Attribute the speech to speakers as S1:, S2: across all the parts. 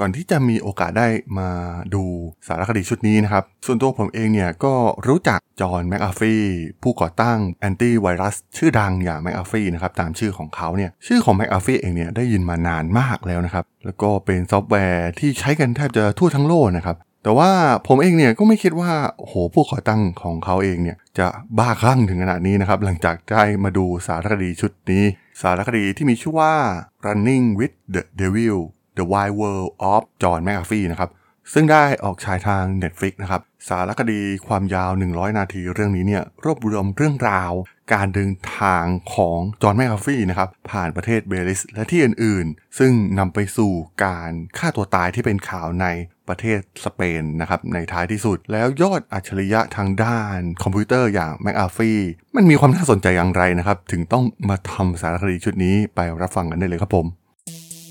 S1: ก่อนที่จะมีโอกาสได้มาดูสารคดีชุดนี้นะครับ ส่วนตัวผมเองเนี่ยก็รู้จักจอห์นแมคอาฟีผู้ก่อตั้งแอนตี้ไวรัสชื่อดังอย่างแมคอาฟีนะครับตามชื่อของเขาเนี่ยชื่อของแมคอาฟีเองเนี่ยได้ยินมานานมากแล้วนะครับ แล้วก็เป็นซอฟต์แวร์ที่ใช้กันแทบจะทั่วทั้งโลกนะครับแต่ว่าผมเองเนี่ยก็ไม่คิดว่าโหผู้ก่อตั้งของเขาเองเนี่ยจะบ้าคลั่งถึงขนาดนี้นะครับ หลังจากได้มาดูสารคดีชุดนี้ สารคดีที่มีชื่อว่า Running with the Devil The Wild World of John McAfee นะครับ ซึ่งได้ออกฉายทาง Netflix นะครับ สารคดีความยาว 100 นาทีเรื่องนี้เนี่ยรวบรวมเรื่องราว การเดินทางของจอห์นแมคคาฟี่นะครับ ผ่านประเทศเบลีซและที่อื่นๆ ซึ่งนำไปสู่การฆ่าตัวตายที่เป็นข่าวในประเทศสเปนนะครับ ในท้ายที่สุดแล้วยอดอัจฉริยะทางด้านคอมพิวเตอร์อย่างแมคอาฟี่มันมีความน่าสนใจอย่างไรนะครับ ถึงต้องมาทำสารคดีชุดนี้ไปรับฟังกันได้เลยครับผม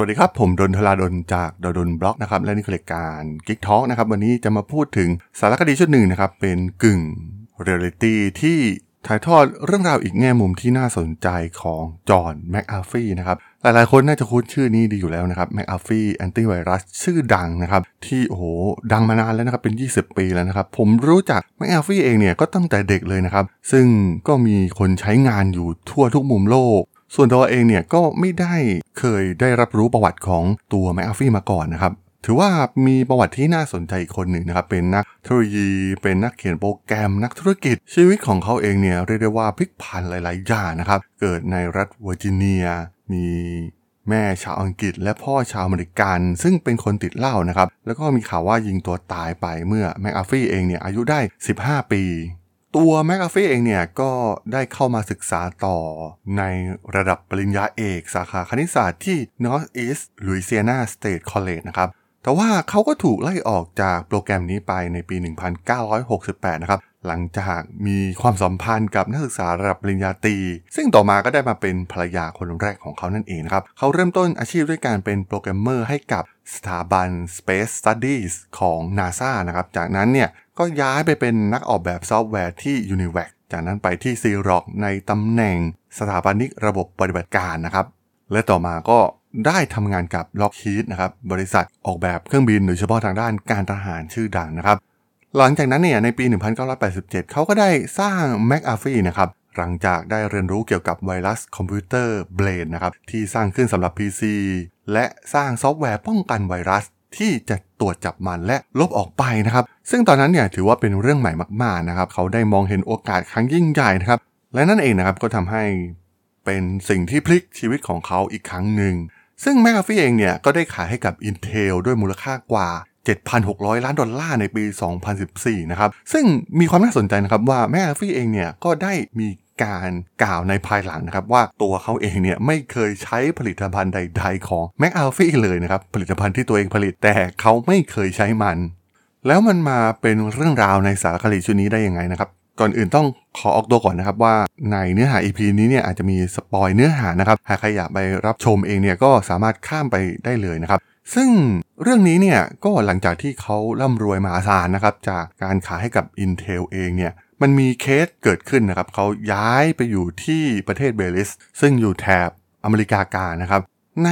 S1: สวัสดีครับ ผมดนทลาดนจากดดนบล็อกนะครับ และนี่คือรายการ Geek Talk นะครับ วันนี้จะมาพูดถึงสารคดีชุดหนึ่งนะครับ เป็นกึ่งเรียลิตี้ที่ถ่ายทอดเรื่องราวอีกแง่มุมที่น่าสนใจของจอห์นแมคอาฟีนะครับ หลายๆ คนน่าจะคุ้นชื่อนี้ดีอยู่แล้วนะครับแมคอาฟีแอนตี้ไวรัสชื่อดังนะครับ ที่โอ้โหดังมานานแล้วนะครับ เป็น 20 ปีแล้วนะครับ ผมรู้จักแมคอาฟีเองเนี่ยก็ตั้งแต่เด็กเลยนะครับ ซึ่งก็มีคนใช้งานอยู่ทั่วทุกมุมโลก ส่วนตัวเองเนี่ยก็ไม่ได้เคยได้รับรู้ประวัติของตัวแมคอาฟี่มาก่อนนะครับ ถือว่ามีประวัติที่น่าสนใจอีกคนหนึ่งนะครับ เป็นนักเทคโนโลยี เป็นนักเขียนโปรแกรม นักธุรกิจ ชีวิตของเขาเองเนี่ยเรียกได้ว่าพลิกผันหลาย ๆ อย่างนะครับ เกิดในรัฐเวอร์จิเนีย มีแม่ชาวอังกฤษและพ่อชาวอเมริกัน ซึ่งเป็นคนติดเหล้านะครับ แล้วก็มีข่าวว่ายิงตัวตายไปเมื่อแมคอาฟี่เองเนี่ยอายุได้ 15 ปี ตัวแมคอาฟี่เองเนี่ยก็ได้เข้ามาศึกษาต่อในระดับปริญญาเอกสาขาคณิตศาสตร์ที่ Northeast Louisiana State College นะครับ แต่ว่าเขาก็ถูกไล่ออกจากโปรแกรมนี้ไปในปี 1968 นะครับ หลังจากมีความสัมพันธ์กับนักศึกษาระดับปริญญาตรีซึ่งต่อมาก็ได้มาเป็นภรรยาคนแรกของเขานั่นเองครับ เขาเริ่มต้นอาชีพด้วยการเป็นโปรแกรมเมอร์ให้กับสถาบัน Space Studies ของ NASA นะครับ จากนั้นเนี่ยก็ย้ายไปเป็นนักออกแบบซอฟต์แวร์ที่ Univac จากนั้นไปที่ c ีร็อกในตำแหน่งสถาปนิกระบบปฏิบัติการนะครับ และต่อมาก็ได้ทำงานกับ Lockheed นะครับบริษัทออกแบบเครื่องบินโดยเฉพาะทางด้านการทหารชื่อดังนะครับ หลังจากนั้นเนี่ยในปี 1987 เขาก็ได้สร้าง McAfee นะครับหลังจากได้เรียนรู้เกี่ยวกับไวรัสคอมพิวเตอร์ Brain นะครับที่สร้างขึ้นสำหรับ PC และสร้างซอฟต์แวร์ป้องกันไวรัสที่จะตรวจจับมันและลบออกไปนะครับ ซึ่งตอนนั้นเนี่ยถือว่าเป็นเรื่องใหม่มากๆนะครับ เขาได้มองเห็นโอกาสครั้งยิ่งใหญ่นะครับ และนั่นเองนะครับก็ทำให้เป็นสิ่งที่พลิกชีวิตของเขาอีกครั้งหนึ่ง ซึ่ง McAfee เองเนี่ยก็ได้ขายให้กับ Intel ด้วยมูลค่ากว่า 7,600 ล้านดอลลาร์ในปี 2014 นะครับ ซึ่งมีความน่าสนใจนะครับว่าแมคอาฟี่เองเนี่ยก็ได้มีการกล่าวในภายหลังนะครับว่าตัวเขาเองเนี่ยไม่เคยใช้ผลิตภัณฑ์ใด ๆ ของ McAfee เลยนะครับผลิตภัณฑ์ที่ตัวเองผลิตแต่เขาไม่เคยใช้มัน แล้วมันมาเป็นเรื่องราวในสารคดีชุดนี้ได้ยังไงนะครับก่อนอื่นต้องขอออกตัวก่อนนะครับว่าในเนื้อหา EP นี้เนี่ยอาจจะมี spoil เนื้อหานะครับหากใครอยากไปรับชมเองเนี่ยก็สามารถข้ามไปได้เลยนะครับ ซึ่งเรื่องนี้เนี่ยก็หลังจากที่เขาร่ำรวยมหาศาลนะครับ จากการขายให้กับ Intel เองเนี่ยมันมีเคสเกิดขึ้นนะครับ เขาย้ายไปอยู่ที่ประเทศเบลิส ซึ่งอยู่แถบอเมริกากลางนะครับ ใน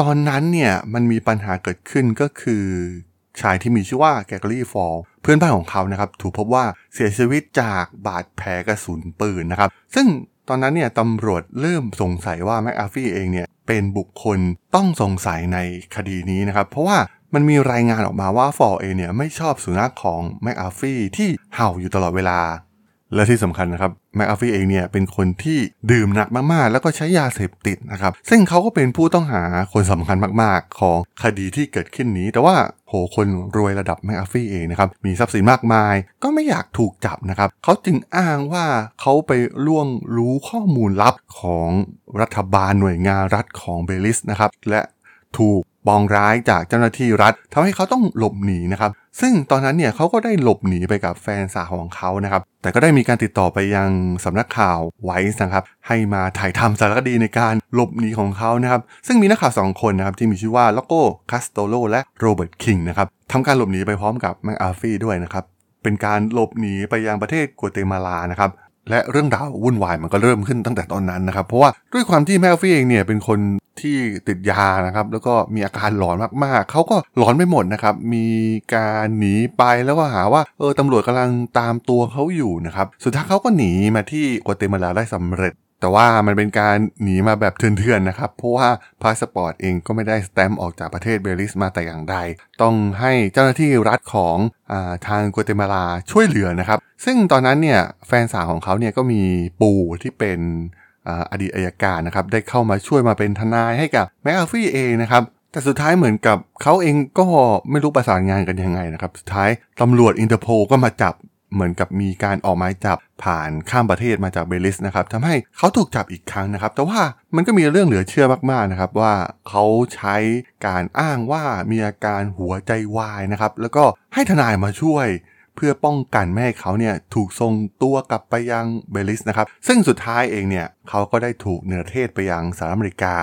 S1: ตอนนั้นเนี่ยมันมีปัญหาเกิดขึ้นก็คือชายที่มีชื่อว่าเกรกอรี่ฟอลเพื่อนบ้านของเขานะครับ ถูกพบว่าเสียชีวิตจากบาดแผลกระสุนปืนนะครับ ซึ่งตอนนั้นเนี่ยตำรวจเริ่มสงสัยว่าแมคอาฟี่เองเนี่ย เป็นบุคคลต้องสงสัยในคดีนี้นะครับ เพราะว่ามันมีรายงานออกมาว่าฟอลเองเนี่ยไม่ชอบสุนัขของแมคอาฟี่ที่เห่าอยู่ตลอดเวลา และที่สำคัญนะครับแมคอาฟี่เองเนี่ยเป็นคนที่ดื่มหนักมากๆ แล้วก็ใช้ยาเสพติดนะครับซึ่งเขาก็เป็นผู้ต้องหาคนสำคัญมากๆ ของคดีที่เกิดขึ้นนี้ แต่ว่าโหคนรวยระดับแมคอาฟี่เองนะครับมีทรัพย์สินมากมาย ก็ไม่อยากถูกจับนะครับเขาจึงอ้างว่าเขาไปล่วงรู้ข้อมูลลับของรัฐบาลหน่วยงานรัฐของเบลิสนะครับและถูก ปองร้ายจากเจ้าหน้าที่รัฐทำให้เขาต้องหลบหนีนะครับ ซึ่งตอนนั้นเนี่ยเขาก็ได้หลบหนีไปกับแฟนสาวของเขานะครับ แต่ก็ได้มีการติดต่อไปยังสำนักข่าว Vice นะครับให้มาถ่ายทำสารคดีในการหลบหนีของเขานะครับ ซึ่งมีนักข่าวสองคนนะครับที่มีชื่อว่าร็อกโก้คาสโตโรและโรเบิร์ตคิงนะครับทำการหลบหนีไปพร้อมกับแมคอาฟี่ด้วยนะครับเป็นการหลบหนีไปยังประเทศกัวเตมาลานะครับ และเรื่องราววุ่นวายมันก็เริ่มขึ้นตั้งแต่ตอนนั้นนะครับ เพราะว่าด้วยความที่แมคอาฟี่เองเนี่ยเป็นคนที่ติดยานะครับ แล้วก็มีอาการหลอนมากๆ เขาก็หลอนไปหมดนะครับ มีการหนีไปแล้วก็หาว่าเออตำรวจกำลังตามตัวเขาอยู่นะครับ สุดท้ายเขาก็หนีมาที่กัวเตมาลาได้สำเร็จ แต่ว่ามันเป็นการหนีมาแบบเถื่อนๆนะครับ เพราะว่าพาสปอร์ตเองก็ไม่ได้สแตมป์ออกจากประเทศเบลิสมาแต่อย่างใด ต้องให้เจ้าหน้าที่รัฐของอาทางกัวเตมาลาช่วยเหลือนะครับ ซึ่งตอนนั้นเนี่ยแฟนสาวของเขาเนี่ยก็มีปู่ที่เป็นอดีตอัยการนะครับ ได้เข้ามาช่วยมาเป็นทนายให้กับแมคอาฟี่เองนะครับแต่สุดท้ายเหมือนกับเขาเองก็ไม่รู้ประสานงานกันยังไงนะครับ สุดท้ายตำรวจอินเตอร์โพลก็มาจับ เหมือนกับมีการออกหมายจับผ่านข้ามประเทศมาจากเบลิสนะครับทำให้เขาถูกจับอีกครั้งนะครับ แต่ว่ามันก็มีเรื่องเหลือเชื่อมากๆนะครับว่าเขาใช้การอ้างว่ามีอาการหัวใจวายนะครับแล้วก็ให้ทนายมาช่วยเพื่อป้องกันไม่ให้เขาเนี่ยถูกส่งตัวกลับไปยังเบลิสนะครับ ซึ่งสุดท้ายเองเนี่ยเขาก็ได้ถูกเนรเทศไปยังสหรัฐอเมริกา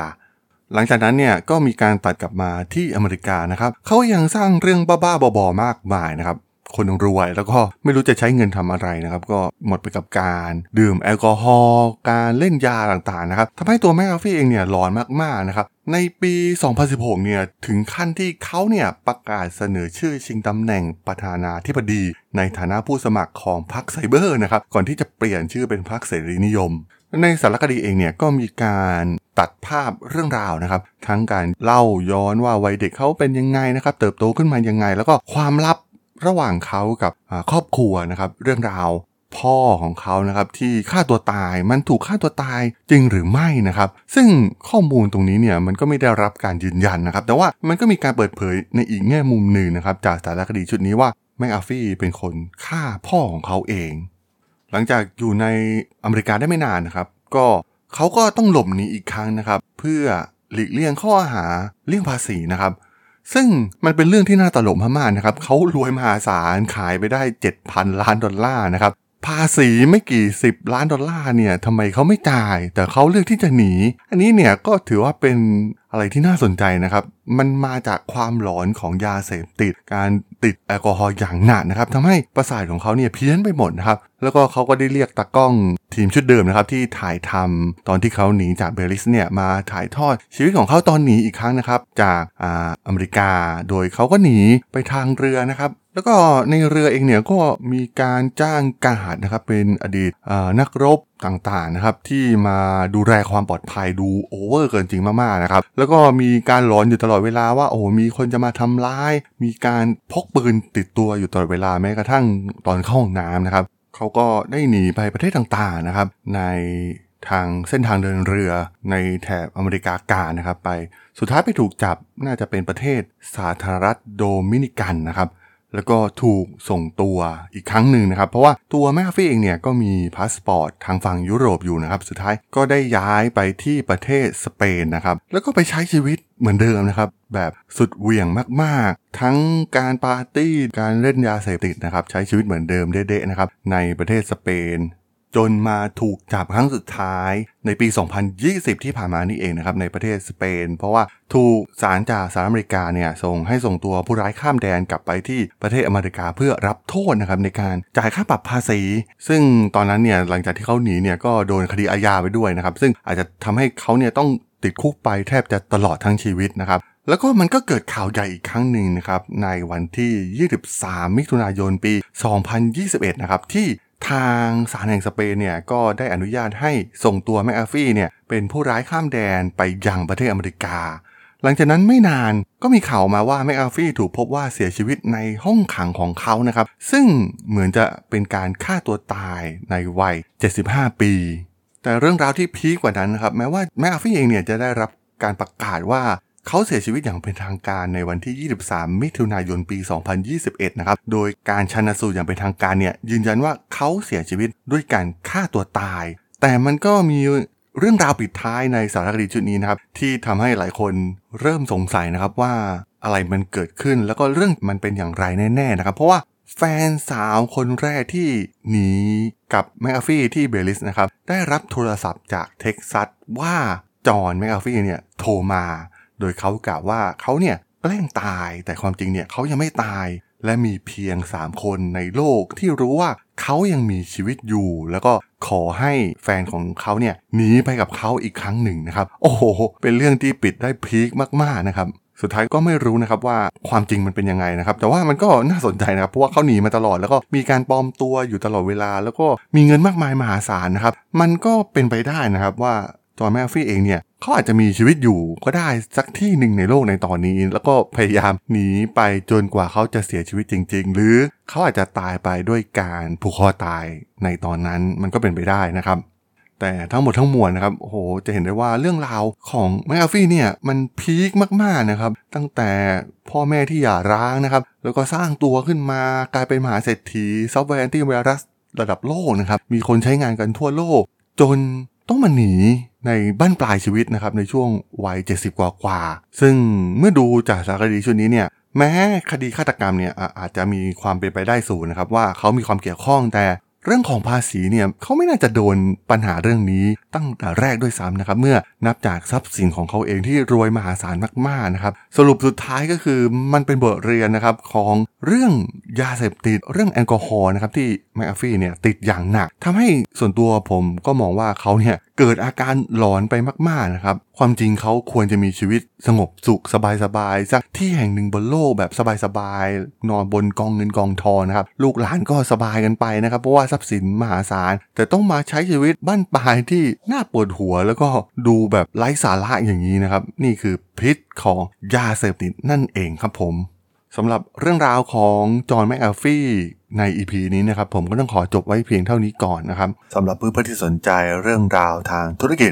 S1: หลังจากนั้นเนี่ยก็มีการตัดกลับมาที่อเมริกานะครับเขายังสร้างเรื่องบ้าๆบอๆมากมายนะครับ คนรวย แล้วก็ไม่รู้จะใช้เงินทำอะไรนะครับ ก็หมดไปกับการดื่มแอลกอฮอล์การเล่นยาต่างๆนะครับทำให้ตัวแมคอาฟี่เองเนี่ยหลอนมากๆนะครับในปี 2016 เนี่ย ถึงขั้นที่เขาเนี่ยประกาศเสนอชื่อชิงตำแหน่งประธานาธิบดี ในฐานะผู้สมัครของพรรคไซเบอร์นะครับ ก่อนที่จะเปลี่ยนชื่อเป็นพรรคเสรีนิยม ในสารคดีเองเนี่ยก็มีการตัดภาพเรื่องราวนะครับ ทั้งการเล่าย้อนว่าวัยเด็กเขาเป็นยังไงนะครับ เติบโตขึ้นมายังไง แล้วก็ความลับ ระหว่างเขากับครอบครัวนะครับเรื่องราวพ่อของเขานะครับที่ฆ่าตัวตายมันถูกฆ่าตัวตายจริงหรือไม่นะครับ ซึ่งข้อมูลตรงนี้เนี่ยมันก็ไม่ได้รับการยืนยันนะครับ แต่ว่ามันก็มีการเปิดเผยในอีกแง่มุมหนึ่งนะครับ จากสารคดีชุดนี้ว่าแมคอาฟี่เป็นคนฆ่าพ่อของเขาเอง หลังจากอยู่ในอเมริกาได้ไม่นานนะครับ ก็เขาก็ต้องหลบหนีอีกครั้งนะครับ เพื่อหลีกเลี่ยงข้อหาเลี่ยงภาษีนะครับ ซึ่งมันเป็นเรื่องที่น่าตลกมากๆนะครับเขารวยมหาศาลขายไปได้ 7,000 ล้านดอลลาร์นะครับภาษีไม่กี่10ล้านดอลลาร์เนี่ยทำไมเขาไม่จ่าย แต่เขาเลือกที่จะหนี อันนี้เนี่ยก็ถือว่าเป็นอะไรที่น่าสนใจนะครับ มันมาจากความหลอนของยาเสพติด การติดแอลกอฮอล์อย่างหนักนะครับทำให้ประสาทของเขาเนี่ยเพี้ยนไปหมดนะครับ แล้วก็เขาก็ได้เรียกตากล้องทีมชุดเดิมนะครับที่ถ่ายทำตอนที่เขาหนีจากเบลิสเนี่ยมาถ่ายทอดชีวิตของเขาตอนหนีอีกครั้งนะครับ จากอ่าอเมริกา โดยเขาก็หนีไปทางเรือนะครับแล้วก็ในเรือเองเนี่ยก็มีการจ้างกาดนะครับเป็นอดีตนักรบต่างๆนะครับที่มาดูแลความปลอดภัยดู over เกินจริงมากๆนะครับแล้วก็มีการหลอนอยู่ตลอดเวลาว่าโอ้มีคนจะมาทำร้าย มีการพกปืนติดตัวอยู่ตลอดเวลาแม้กระทั่งตอนเข้าห้องน้ำนะครับ เขาก็ได้หนีไปประเทศต่างๆนะครับ ในทางเส้นทางเดินเรือในแถบอเมริกากลางนะครับ ไปสุดท้ายไปถูกจับน่าจะเป็นประเทศสาธารณรัฐโดมินิกันนะครับ แล้วก็ถูกส่งตัวอีกครั้งหนึ่งนะครับ เพราะว่าตัวแมคอาฟี่เองเนี่ยก็มีพาสปอร์ตทางฝั่งยุโรปอยู่นะครับ สุดท้ายก็ได้ย้ายไปที่ประเทศสเปนนะครับ แล้วก็ไปใช้ชีวิตเหมือนเดิมนะครับ แบบสุดเหวี่ยงมากๆ ทั้งการปาร์ตี้การเล่นยาเสพติดนะครับ ใช้ชีวิตเหมือนเดิมเด๊ะๆนะครับในประเทศสเปน จนมาถูกจับครั้งสุดท้ายในปี 2020 ที่ผ่านมานี่เองนะครับในประเทศสเปน เพราะว่าถูกศาลจากสหรัฐอเมริกาเนี่ยส่งให้ส่งตัวผู้ร้ายข้ามแดนกลับไปที่ประเทศอเมริกาเพื่อรับโทษนะครับในการจ่ายค่าปรับภาษี ซึ่งตอนนั้นเนี่ยหลังจากที่เขาหนีเนี่ยก็โดนคดีอาญาไปด้วยนะครับซึ่งอาจจะทำให้เขาเนี่ยต้องติดคุกไปแทบจะตลอดทั้งชีวิตนะครับแล้วก็มันก็เกิดข่าวใหญ่อีกครั้งหนึ่งนะครับในวันที่ 23 มิถุนายนปี 2021 นะครับที่ ทางศาลแห่งสเปนเนี่ยก็ได้อนุญาตให้ส่งตัวแมคอาฟี่เนี่ยเป็นผู้ร้ายข้ามแดนไปยังประเทศอเมริกา หลังจากนั้นไม่นานก็มีข่าวมาว่าแมคอาฟี่ถูกพบว่าเสียชีวิตในห้องขังของเขานะครับ ซึ่งเหมือนจะเป็นการฆ่าตัวตายในวัย 75 ปี แต่เรื่องราวที่พีคกว่านั้นนะครับแม้ว่าแมคอาฟี่เองเนี่ยจะได้รับการประกาศว่า เขาเสียชีวิตอย่างเป็นทางการในวันที่ 23 มิถุนายนปี 2021 นะครับ โดยการชันสูตรอย่างเป็นทางการเนี่ยยืนยันว่าเขาเสียชีวิตด้วยการฆ่าตัวตาย แต่มันก็มีเรื่องราวปิดท้ายในสารคดีชุดนี้นะครับ ที่ทำให้หลายคนเริ่มสงสัยนะครับว่าอะไรมันเกิดขึ้นแล้วก็เรื่องมันเป็นอย่างไรแน่ๆนะครับ เพราะว่าแฟนสาวคนแรกที่หนีกับแมคอาฟี่ที่เบลิสนะครับ ได้รับโทรศัพท์จากเท็กซัสว่าจอห์นแมคอาฟี่เนี่ยโทรมา โดยเขากล่าวว่าเขาเนี่ยแกล้งตายแต่ความจริงเนี่ยเขายังไม่ตาย และมีเพียง 3 คนในโลกที่รู้ว่าเขายังมีชีวิตอยู่ แล้วก็ขอให้แฟนของเขาเนี่ยหนีไปกับเขาอีกครั้งหนึ่งนะครับ โอ้โห เป็นเรื่องที่ปิดได้ peakมากๆนะครับสุดท้ายก็ไม่รู้นะครับว่าความจริงมันเป็นยังไงนะครับ แต่ว่ามันก็น่าสนใจนะครับเพราะว่าเขาหนีมาตลอดแล้วก็มีการปลอมตัวอยู่ตลอดเวลา แล้วก็มีเงินมากมายมหาศาลนะครับ มันก็เป็นไปได้นะครับว่าจอห์นแมฟฟี่เองเนี่ย เขาอาจจะมีชีวิตอยู่ก็ได้สักที่หนึ่งในโลกในตอนนี้ แล้วก็พยายามหนีไปจนกว่าเขาจะเสียชีวิตจริง ๆ หรือเขาอาจจะตายไปด้วยการผูกคอตายในตอนนั้นมันก็เป็นไปได้นะครับ แต่ทั้งหมดทั้งมวลนะครับโอ้โหจะเห็นได้ว่าเรื่องราวของแมคอาฟี่เนี่ยมันพีคมากๆนะครับ ตั้งแต่พ่อแม่ที่หย่าร้างนะครับ แล้วก็สร้างตัวขึ้นมากลายเป็นมหาเศรษฐีซอฟต์แวร์แอนตี้ไวรัสระดับโลกนะครับมีคนใช้งานกันทั่วโลก จน ต้องมาหนีในบั้นปลายชีวิตนะครับในช่วงวัย 70 กว่ากว่า ซึ่งเมื่อดูจากสารคดีชุดนี้เนี่ยแม้คดีฆาตกรรมเนี่ยอาจจะมีความเป็นไปได้สูงนะครับว่าเขามีความเกี่ยวข้องแต่ เรื่องของภาษีเนี่ยเขาไม่น่าจะโดนปัญหาเรื่องนี้ตั้งแต่แรกด้วยซ้ำนะครับ เมื่อนับจากทรัพย์สินของเขาเองที่รวยมหาศาลมากๆนะครับ สรุปสุดท้ายก็คือมันเป็นบทเรียนนะครับของเรื่องยาเสพติดเรื่องแอลกอฮอล์นะครับที่แมคอาฟี่เนี่ยติดอย่างหนักทำให้ส่วนตัวผมก็มองว่าเขาเนี่ยเกิดอาการหลอนไปมากๆนะครับ ความจริงเขาควรจะมีชีวิตสงบสุขสบายๆสักที่แห่งหนึ่งบนโลกแบบสบายๆนอนบนกองเงินกองทองนะครับ ลูกหลานก็สบายกันไปนะครับ เพราะว่าทรัพย์สินมหาศาล แต่ต้องมาใช้ชีวิตบ้านปลายที่น่าปวดหัว แล้วก็ดูแบบไร้สาระอย่างนี้นะครับ นี่คือพิษของยาเสพติดนั่นเองครับผมสำหรับเรื่องราวของจอห์นแมคอาฟี่ใน EP นี้นะครับผมก็ต้องขอจบไว้เพียงเท่านี้ก่อนนะครับสำหรับเพื่อนๆที่สนใจเรื่องราวทางธุรกิจ